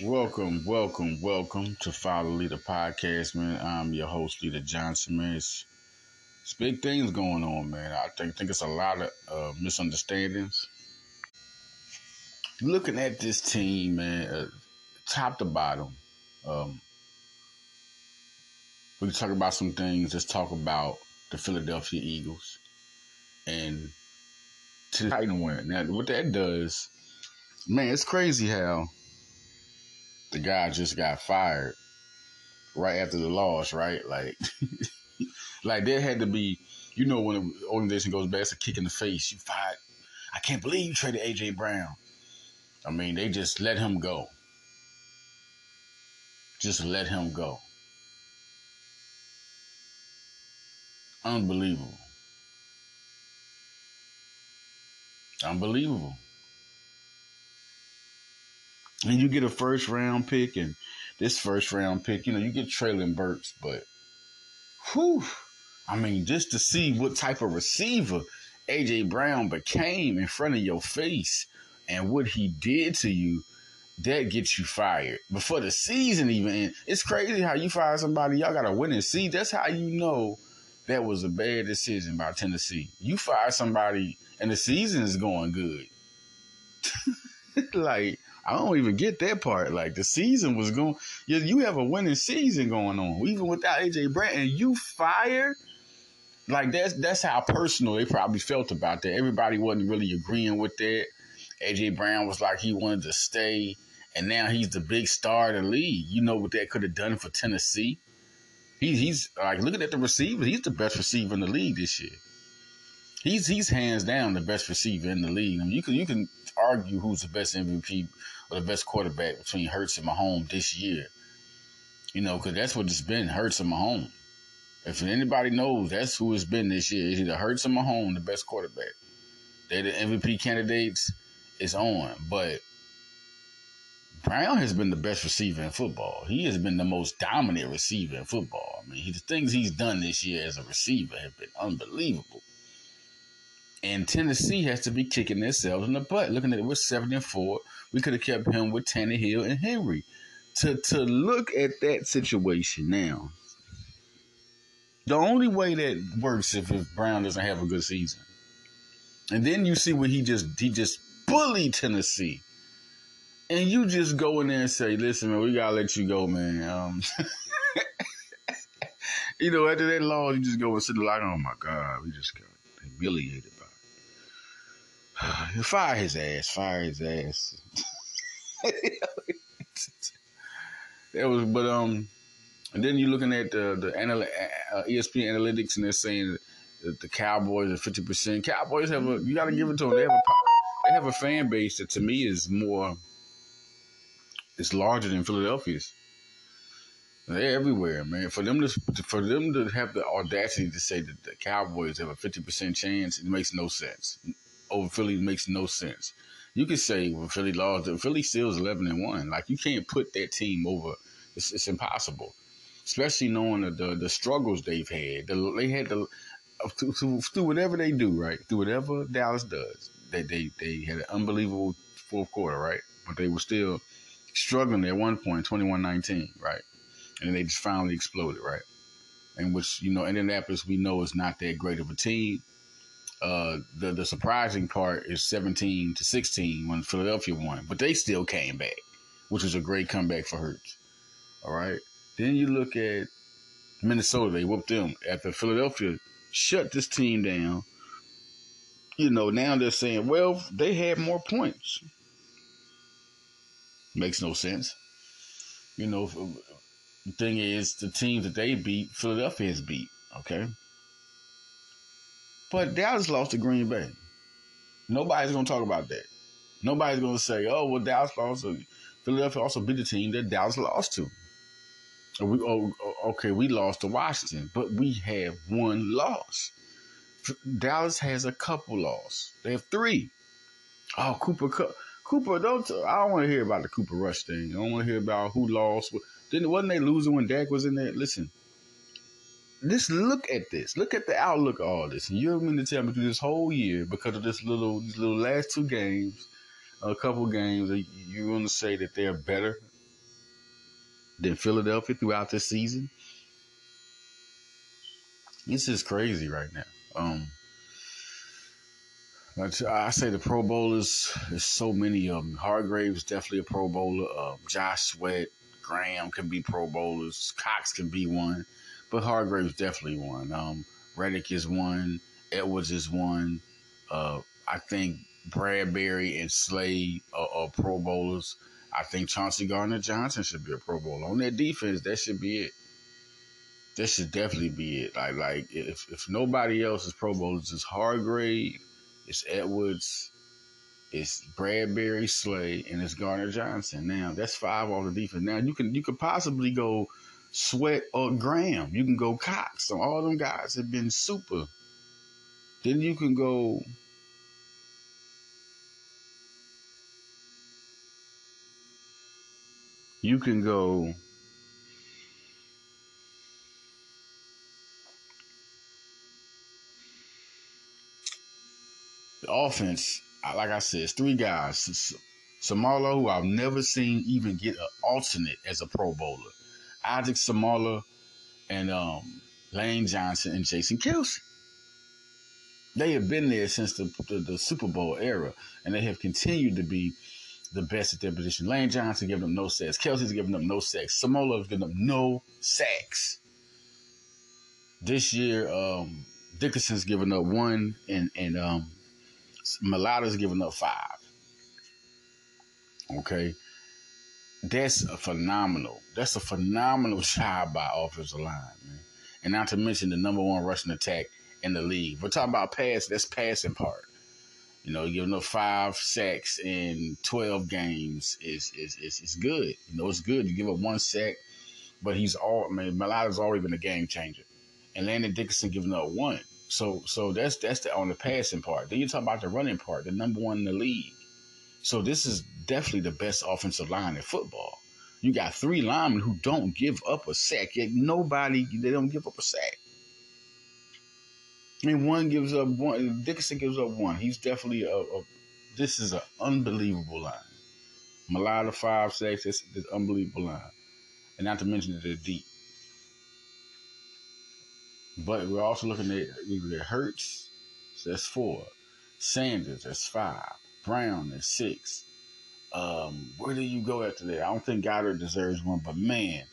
Welcome, welcome, welcome to Follow Leader Podcast, man. I'm your host, Leader Johnson, man. It's, it's big things going on, man. I think think it's a lot of uh, misunderstandings. Looking at this team, man, uh, top to bottom, um, we can talk about some things. Let's talk about the Philadelphia Eagles and to the Titan win. Now, what that does, man, it's crazy how the guy just got fired right after the loss, right? Like, like there had to be, you know, when the organization goes back, it's a kick in the face. You fired. I can't believe you traded AJ Brown. I mean, they just let him go. Just let him go. Unbelievable. Unbelievable. And you get a first round pick, and this first round pick, you know, you get Treylon Burks, but whew, I mean, just to see what type of receiver AJ Brown became in front of your face and what he did to you, that gets you fired before the season even ends. It's crazy how you fire somebody, y'all got a winning season. That's how you know that was a bad decision by Tennessee. You fire somebody and the season is going good. like, I don't even get that part. Like the season was going, you, you have a winning season going on, even without AJ Brown, and you fired. Like that's that's how personal they probably felt about that. Everybody wasn't really agreeing with that. AJ Brown was like he wanted to stay, and now he's the big star of the league. You know what that could have done for Tennessee? He, he's like looking at the receivers. He's the best receiver in the league this year. He's he's hands down the best receiver in the league. I mean, you can you can argue who's the best MVP or the best quarterback between Hurts and Mahomes this year. You know, because that's what it's been, Hurts and Mahomes. If anybody knows, that's who it's been this year. It's either Hurts or Mahomes, the best quarterback. They're the MVP candidates. It's on, but Brown has been the best receiver in football. He has been the most dominant receiver in football. I mean, he, the things he's done this year as a receiver have been unbelievable. And Tennessee has to be kicking themselves in the butt. Looking at it, we're seven and four. We could have kept him with Tannehill and Henry. To to look at that situation now, the only way that works if, if Brown doesn't have a good season, and then you see what he just he just bullied Tennessee, and you just go in there and say, "Listen, man, we gotta let you go, man." Um, you know, after that loss, you just go and sit like, "Oh my God, we just got humiliated." Fire his ass. Fire his ass. that was, but um, and then you're looking at the the anal- uh, ESPN analytics, and they're saying that the Cowboys are fifty percent. Cowboys have a you got to give it to them. They have a they have a fan base that to me is more, it's larger than Philadelphia's. They're everywhere, man. For them to for them to have the audacity to say that the Cowboys have a fifty percent chance, it makes no sense over Philly makes no sense. You could say when Philly lost, Philly still is eleven and one. Like you can't put that team over. It's, it's impossible, especially knowing the, the, the struggles they've had. The, they had to through whatever they do, right? Through whatever Dallas does, they they they had an unbelievable fourth quarter, right? But they were still struggling at one point, 21-19, right? And they just finally exploded, right? And which you know, Indianapolis, we know is not that great of a team uh, the the surprising part is 17 to 16 when Philadelphia won, but they still came back, which was a great comeback for Hurts. All right. Then you look at Minnesota; they whooped them after Philadelphia shut this team down. You know, now they're saying, well, they had more points. Makes no sense. You know, the thing is, the teams that they beat, Philadelphia has beat. Okay. But Dallas lost to Green Bay. Nobody's going to talk about that. Nobody's going to say, oh, well, Dallas lost. Philadelphia also beat the team that Dallas lost to. We, oh, oh, okay, we lost to Washington, but we have one loss. Dallas has a couple losses. They have three. Oh, Cooper Cooper, don't I don't want to hear about the Cooper Rush thing. I don't want to hear about who lost. Didn't wasn't they losing when Dak was in there? Listen, just look at this. Look at the outlook of all this. And you're going to tell me through this whole year, because of this little, these little last two games, a couple games, you're going to say that they're better than Philadelphia throughout this season. It's just crazy right now. Um, I say the Pro Bowlers, there's so many of them. Hargrave's definitely a Pro Bowler. Uh, Josh Sweat, Graham can be Pro Bowlers. Cox can be one, but Hargrave's definitely one. Um, Reddick is one. Edwards is one. Uh, I think Bradberry and Slade are, are, Pro Bowlers. I think Chauncey Gardner Johnson should be a Pro Bowler. On that defense, that should be it. That should definitely be it. Like, like if, if nobody else is Pro Bowlers, it's Hargrave, it's Edwards, it's Bradberry, Slade, and it's Gardner Johnson. Now that's five on the defense. Now you can you could possibly go Sweat or Graham. You can go Cox. So all them guys have been super. Then you can go you can go the offense like I said, it's three guys. Seumalo, who I've never seen even get an alternate as a Pro Bowler. Isaac Seumalo and um, Lane Johnson and Jason Kelce. They have been there since the, the, the, Super Bowl era, and they have continued to be the best at their position. Lane Johnson giving them no sacks. Kelce's giving them no sacks. Seumalo is giving them no sacks. This year, um, Dickerson's giving up one, and and um, Mailata's giving up five. Okay. That's a phenomenal. That's a phenomenal job by offensive line, man. And not to mention the number one rushing attack in the league. We're talking about pass, that's passing part. You know, giving up five sacks in twelve games is is is, is good. You know, it's good. You give up one sack, but he's all I mean, Mailata's already been a game changer. And Landon Dickerson giving up one. So so that's that's the on the passing part. Then you talk about the running part, the number one in the league. So this is definitely the best offensive line in football. You got three linemen who don't give up a sack. Yet nobody they don't give up a sack. I mean, one gives up one. Dickerson gives up one. He's definitely a. a this is an unbelievable line. Mailata five sacks. This is unbelievable line, and not to mention that they're deep. But we're also looking at either Hurts, so that's four. Sanders, that's five. Brown, that's six. Um, where do you go after that? I don't think Goedert deserves one, but man,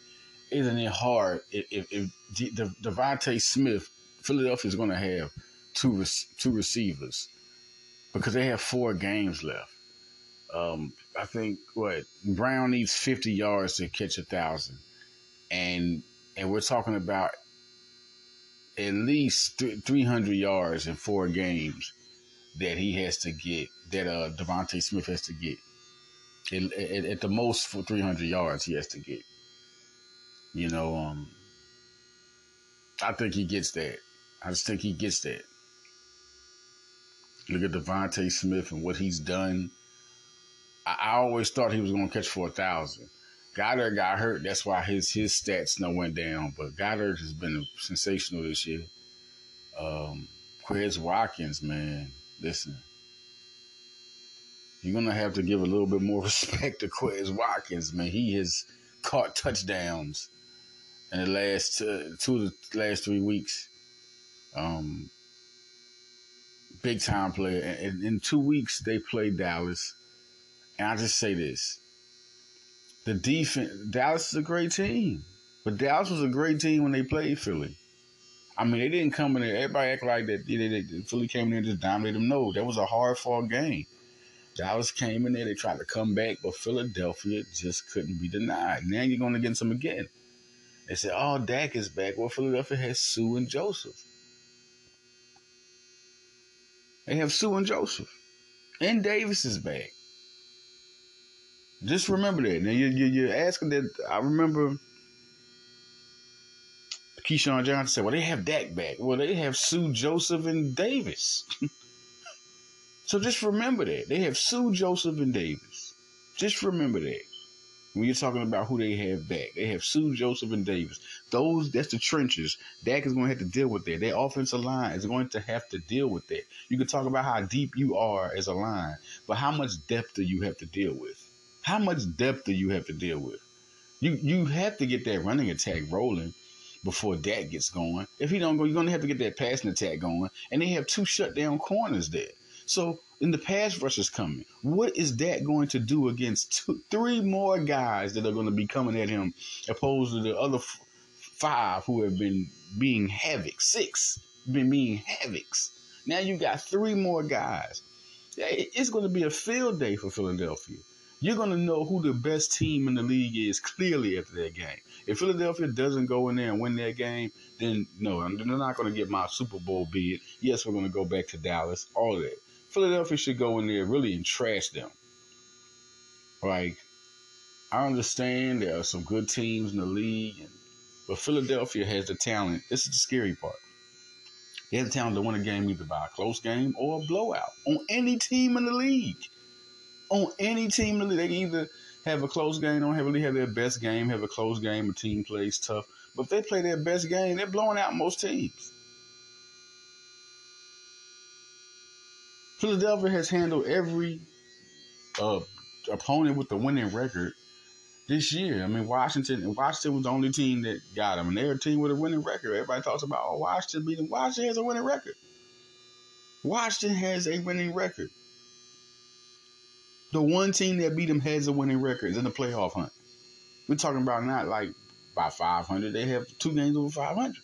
isn't it hard if, if, if De- DeVonta Smith, Philadelphia is going to have two two receivers because they have four games left. Um, I think what Brown needs 50 yards to catch a thousand, and and we're talking about at least th- 300 yards in four games that he has to get, that uh, DeVonta Smith has to get. At, the most for 300 yards he has to get. You know, um, I think he gets that. I just think he gets that. Look at DeVonta Smith and what he's done. I, I always thought he was going to catch for a thousand. Goedert got hurt. That's why his his stats no went down. But Goedert has been sensational this year. Um, Quez Watkins, man, listen. You're gonna have to give a little bit more respect to Quez Watkins, man. He has caught touchdowns in the last uh, two of the last three weeks. Um, big time player. And in two weeks they played Dallas. And I just say this the defense, Dallas is a great team. But Dallas was a great team when they played Philly. I mean, they didn't come in there. Everybody act like that. They, they, Philly came in there and just dominated them. No, that was a hard fought game. Dallas came in there. They tried to come back, but Philadelphia just couldn't be denied. Now you're going against them again. They said, "Oh, Dak is back." Well, Philadelphia has Suh and Joseph. They have Suh and Joseph, and Davis is back. Just remember that. Now you, you, you're asking that. I remember Keyshawn Johnson said, "Well, they have Dak back. Well, they have Suh, Joseph, and Davis." so just remember that they have Suh, Joseph, and Davis. Just remember that when you're talking about who they have back. They have Suh, Joseph, and Davis. Those that's the trenches. Dak is going to have to deal with that. Their offensive line is going to have to deal with that. You can talk about how deep you are as a line, but how much depth do you have to deal with? How much depth do you have to deal with? You you have to get that running attack rolling before that gets going. If he don't go, you're gonna have to get that passing attack going. And they have two shutdown corners there. So in the pass rush is coming. What is that going to do against two, three more guys that are going to be coming at him, opposed to the other f- five who have been being havoc, six been being havocs. Now you got three more guys. It's going to be a field day for Philadelphia. You're going to know who the best team in the league is clearly after that game. If Philadelphia doesn't go in there and win that game, then no, they're not going to get my Super Bowl bid. Yes, we're going to go back to Dallas, all that. Philadelphia should go in there really and trash them. Like, I understand there are some good teams in the league, and, but Philadelphia has the talent. This is the scary part. They have the talent to win a game either by a close game or a blowout on any team in the league. On any team in the league, they can either have a close game, don't really have their best game, have a close game, a team plays tough. But if they play their best game, they're blowing out most teams. Philadelphia has handled every uh, opponent with a winning record this year. I mean, Washington and Washington was the only team that got them, and they're a team with a winning record. Everybody talks about oh, Washington beating Washington has a winning record. Washington has a winning record. The one team that beat them has a winning record is in the playoff hunt. We're talking about not like by 500. They have two games over 500.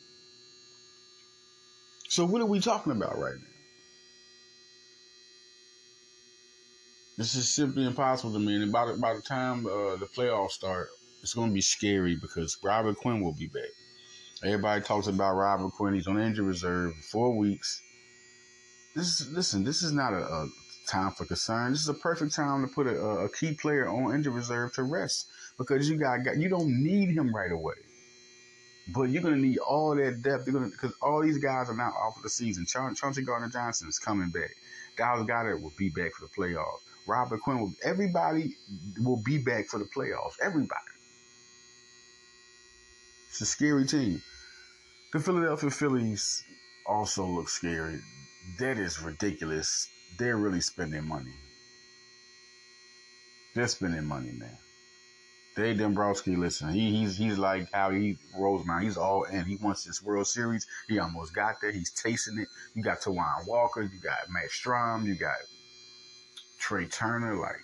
So what are we talking about right now? This is simply impossible to me. And by the, by the time uh, the playoffs start, it's going to be scary because Robert Quinn will be back. Everybody talks about Robert Quinn. He's on injury reserve for four weeks. This is listen. This is not a, a time for concern. This is a perfect time to put a, a, key player on injury reserve to rest because you got, got you don't need him right away. But you're gonna need all that depth. Because all these guys are now off of the season. Chauncey Gardner Johnson is coming back. Dallas Goedert will be back for the playoffs. Robert Quinn will everybody will be back for the playoffs. Everybody. It's a scary team. The Philadelphia Phillies also look scary. That is ridiculous. They're really spending money. They're spending money, man. Dave Dombrowski, listen, he, he's he's like how he rolls, man. He's all in. He wants this World Series. He almost got there. He's tasting it. You got Taijuan Walker. You got Matt Strahm. You got Trea Turner, like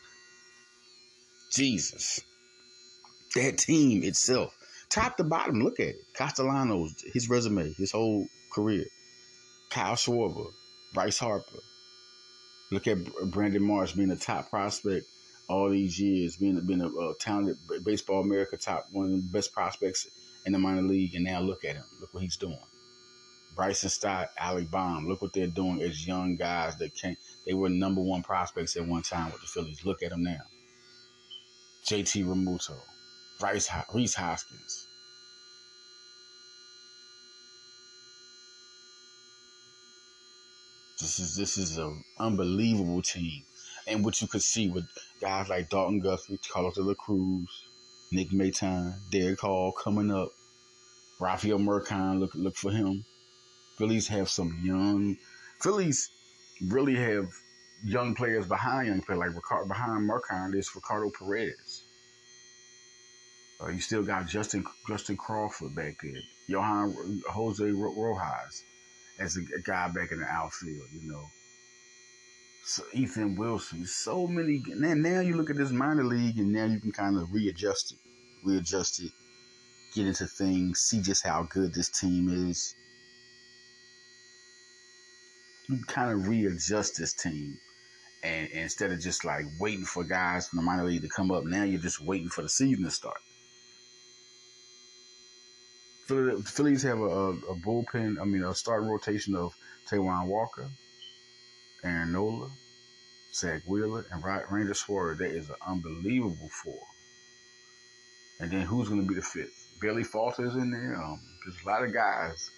Jesus. That team itself, top to bottom, look at it. Castellanos, his resume, his whole career. Kyle Schwarber, Bryce Harper. Look at Brandon Marsh being a top prospect all these years, being being a, a talented baseball America top one of the best prospects in the minor league, and now look at him. Look what he's doing. Bryson Stott, Alec Bohm. Look what they're doing as young guys that can't. They were number one prospects at one time with the Phillies. Look at them now. JT Realmuto, Bryce, Rhys Hoskins. This is this is an unbelievable team, and what you could see with guys like Dalton Guthrie, Carlos De La Cruz, Nick Maton, Derek Hall coming up, Rafael Mercado. Look look for him. Phillies have some young. Phillies really have young players behind young players like behind Mercado is Ricardo Perez. Uh, you still got Justin Justin Crawford back there. Johan Jose Rojas as a, a, guy back in the outfield. You know. So Ethan Wilson. So many. Now, now you look at this minor league, and now you can kind of readjust it, readjust it, get into things, see just how good this team is you kind of readjust this team. And, instead of just like waiting for guys from the minor league to come up, now you're just waiting for the season to start. The Phillies have a, a, bullpen, I mean, a starting rotation of Taijuan Walker, Aaron Nola, Zack Wheeler, and Ranger Suarez. That is an unbelievable four. And then who's going to be the fifth? Bailey Falter's in there. Um, there's a lot of guys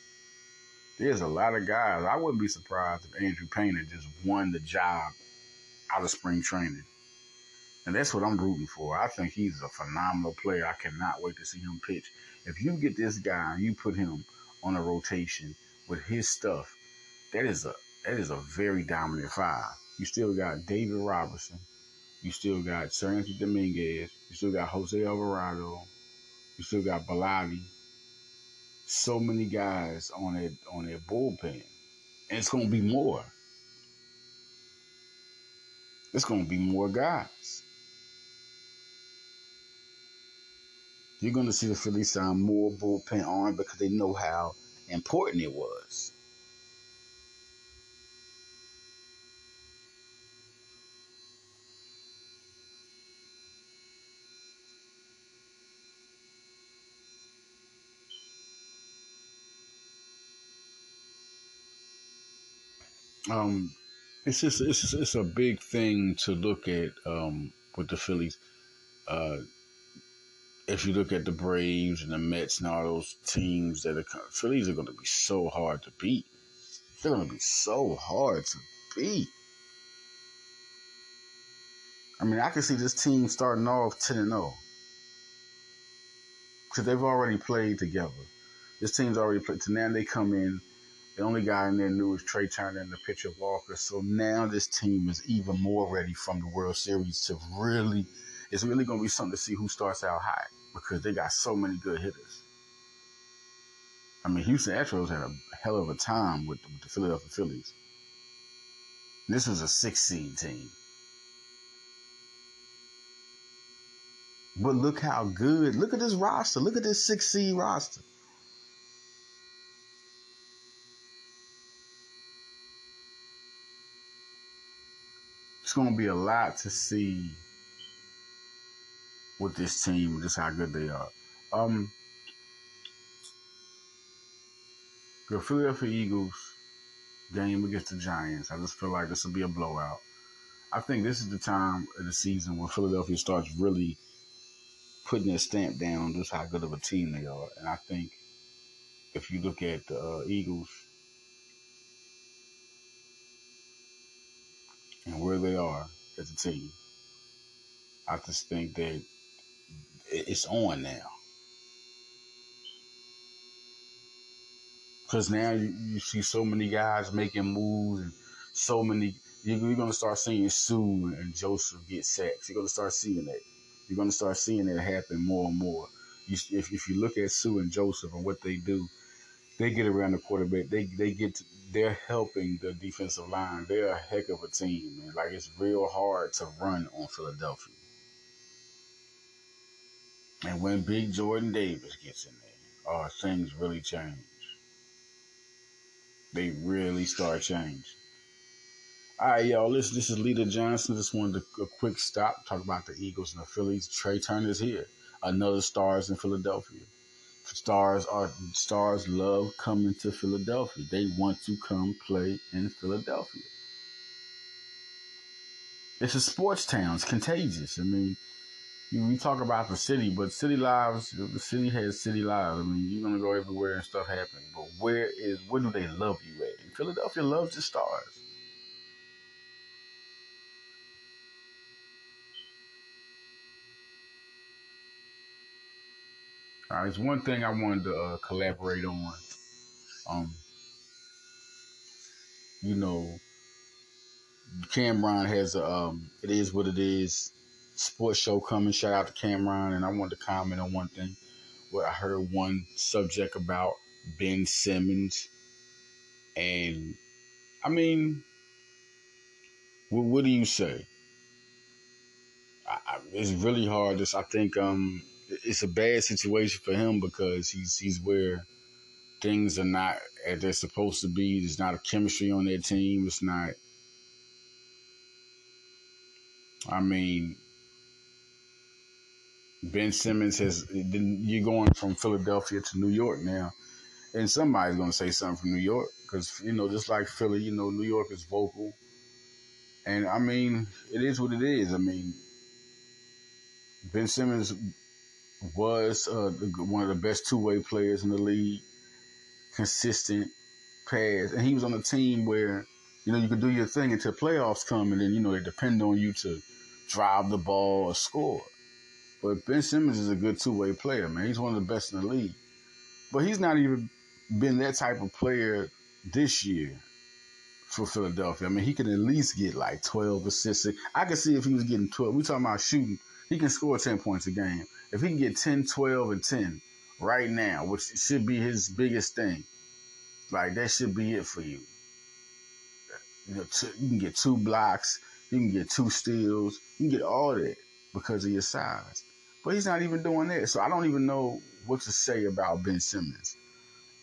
there's a lot of guys. I wouldn't be surprised if Andrew Painter just won the job out of spring training. And that's what I'm rooting for. I think he's a phenomenal player. I cannot wait to see him pitch. If you get this guy and you put him on a rotation with his stuff, that is a that is a very dominant five. You still got David Robertson. You still got Seranthony Dominguez. You still got Jose Alvarado. You still got Bellatti. So many guys on their on their bullpen, and it's gonna be more. It's gonna be more guys. You're gonna see the Phillies sign more bullpen arm because they know how important it was. Um, it's just it's it's a big thing to look at um, with the Phillies. Uh, if you look at the Braves and the Mets and all those teams that are Phillies are going to be so hard to beat. They're going to be so hard to beat. I mean, I can see this team starting off ten and zero oh. because they've already played together. This team's already played. So now they come in the only guy in there new is Trea Turner and the pitcher Walker. So now this team is even more ready from the World Series to really, it's really going to be something to see who starts out hot because they got so many good hitters. I mean, Houston Astros had a hell of a time with, with the Philadelphia Phillies. This was a six seed team. But look how good. Look at this roster. Look at this six seed roster. It's going to be a lot to see with this team, just how good they are. Um, the Philadelphia Eagles game against the Giants. I just feel like this will be a blowout. I think this is the time of the season when Philadelphia starts really putting their stamp down on just how good of a team they are. And I think if you look at the uh, Eagles and where they are as a team, I just think that it's on now. Because now you, you, see so many guys making moves and so many. You're, going to start seeing Suh and Joseph get sacks. You're going to start seeing that. You're going to start seeing it happen more and more. You, if, if you look at Suh and Joseph and what they do, they get around the quarterback. They they get to, they're helping the defensive line. They're a heck of a team, man. Like it's real hard to run on Philadelphia. And when Big Jordan Davis gets in there, oh, things really change. They really start changing. All right, y'all. Listen, this is Leader Johnson. Just wanted a quick stop, talk about the Eagles and the Phillies. Trea Turner's here. Another stars in Philadelphia stars are stars love coming to Philadelphia. They want to come play in Philadelphia. It's a sports town. It's contagious. I mean, we talk about the city, but city lives, the city has city lives. I mean, you're gonna go everywhere and stuff happens. But where is where do they love you at? And Philadelphia loves the stars. Right, it's one thing I wanted to uh, collaborate on. Um, you know, Cameron has a um, it is what it is sports show coming. Shout out to Cameron, and I wanted to comment on one thing. Where I heard one subject about Ben Simmons, and I mean, what, what do you say? I, I, it's really hard. This I think um it's a bad situation for him because he's he's where things are not as they're supposed to be. There's not a chemistry on their team. It's not. I mean, Ben Simmons has. You're going from Philadelphia to New York now, and somebody's going to say something from New York because you know, just like Philly, you know, New York is vocal, and I mean, it is what it is. I mean, Ben Simmons was uh, one of the best two way players in the league, consistent pass, and he was on a team where you know you could do your thing until playoffs come, and then you know they depend on you to drive the ball or score. But Ben Simmons is a good two way player, man. He's one of the best in the league, but he's not even been that type of player this year for Philadelphia. I mean, he could at least get like 12 assists. I could see if he was getting 12. We talking about shooting He can score 10 points a game. If he can get 10, 12, and 10 right now, which should be his biggest thing, like that should be it for you. You, know, two, you can get two blocks, you can get two steals, you can get all that because of your size. But he's not even doing that. So I don't even know what to say about Ben Simmons.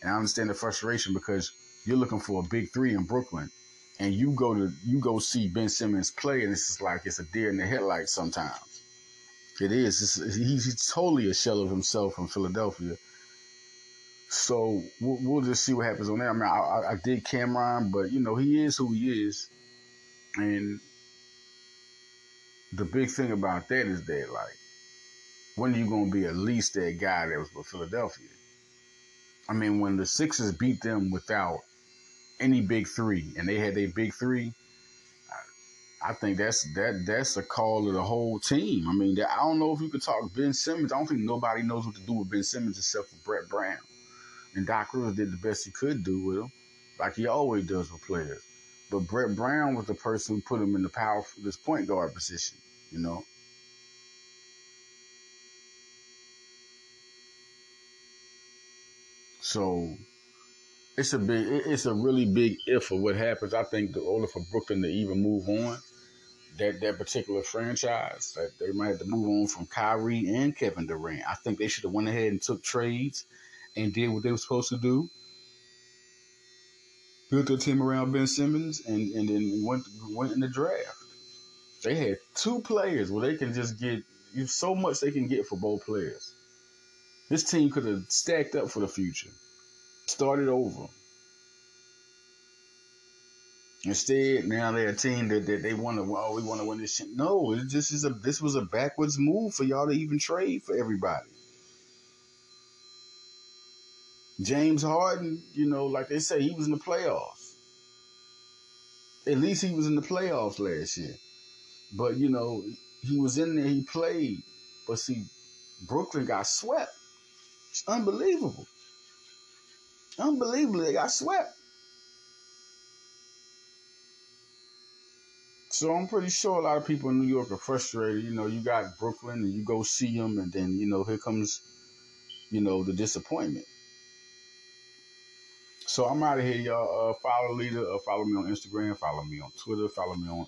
And I understand the frustration because you're looking for a big three in Brooklyn and you go to you go see Ben Simmons play, and it's just like it's a deer in the headlights. Sometimes it is. He's, totally a shell of himself from Philadelphia. So we'll, we'll, just see what happens on that. I mean, I, I, did Cameron, but you know he is who he is, and the big thing about that is that like, when are you gonna be at least that guy that was with Philadelphia? I mean, when the Sixers beat them without any big three, and they had their big three. I, think that's that that's a call of the whole team. I mean, I don't know if you could talk Ben Simmons. I don't think nobody knows what to do with Ben Simmons except for Brett Brown. And Doc Rivers did the best he could do with him, like he always does with players. But Brett Brown was the person who put him in the power for this point guard position. You know. So it's a big, it's a really big if of what happens. I think the order for Brooklyn to even move on, that that particular franchise, that they might have to move on from Kyrie and Kevin Durant. I think they should have went ahead and took trades and did what they were supposed to do. Built their team around Ben Simmons and, and then went went in the draft. They had two players where they can just get so much they can get for both players. This team could have stacked up for the future started over. Instead, now they're a team that, that they want to. Oh, we want to win this shit. No, it just is a. This was a backwards move for y'all to even trade for everybody. James Harden, you know, like they say, he was in the playoffs. At least he was in the playoffs last year. But you know, he was in there. He played, but see, Brooklyn got swept. It's unbelievable. Unbelievably, they got swept. So I'm pretty sure a lot of people in New York are frustrated. You know, you got Brooklyn and you go see them, and then, you know, here comes, you know, the disappointment. So I'm out of here, y'all. Uh, follow Leader. Uh, follow me on Instagram. Follow me on Twitter. Follow me on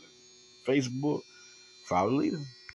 Facebook. Follow Leader.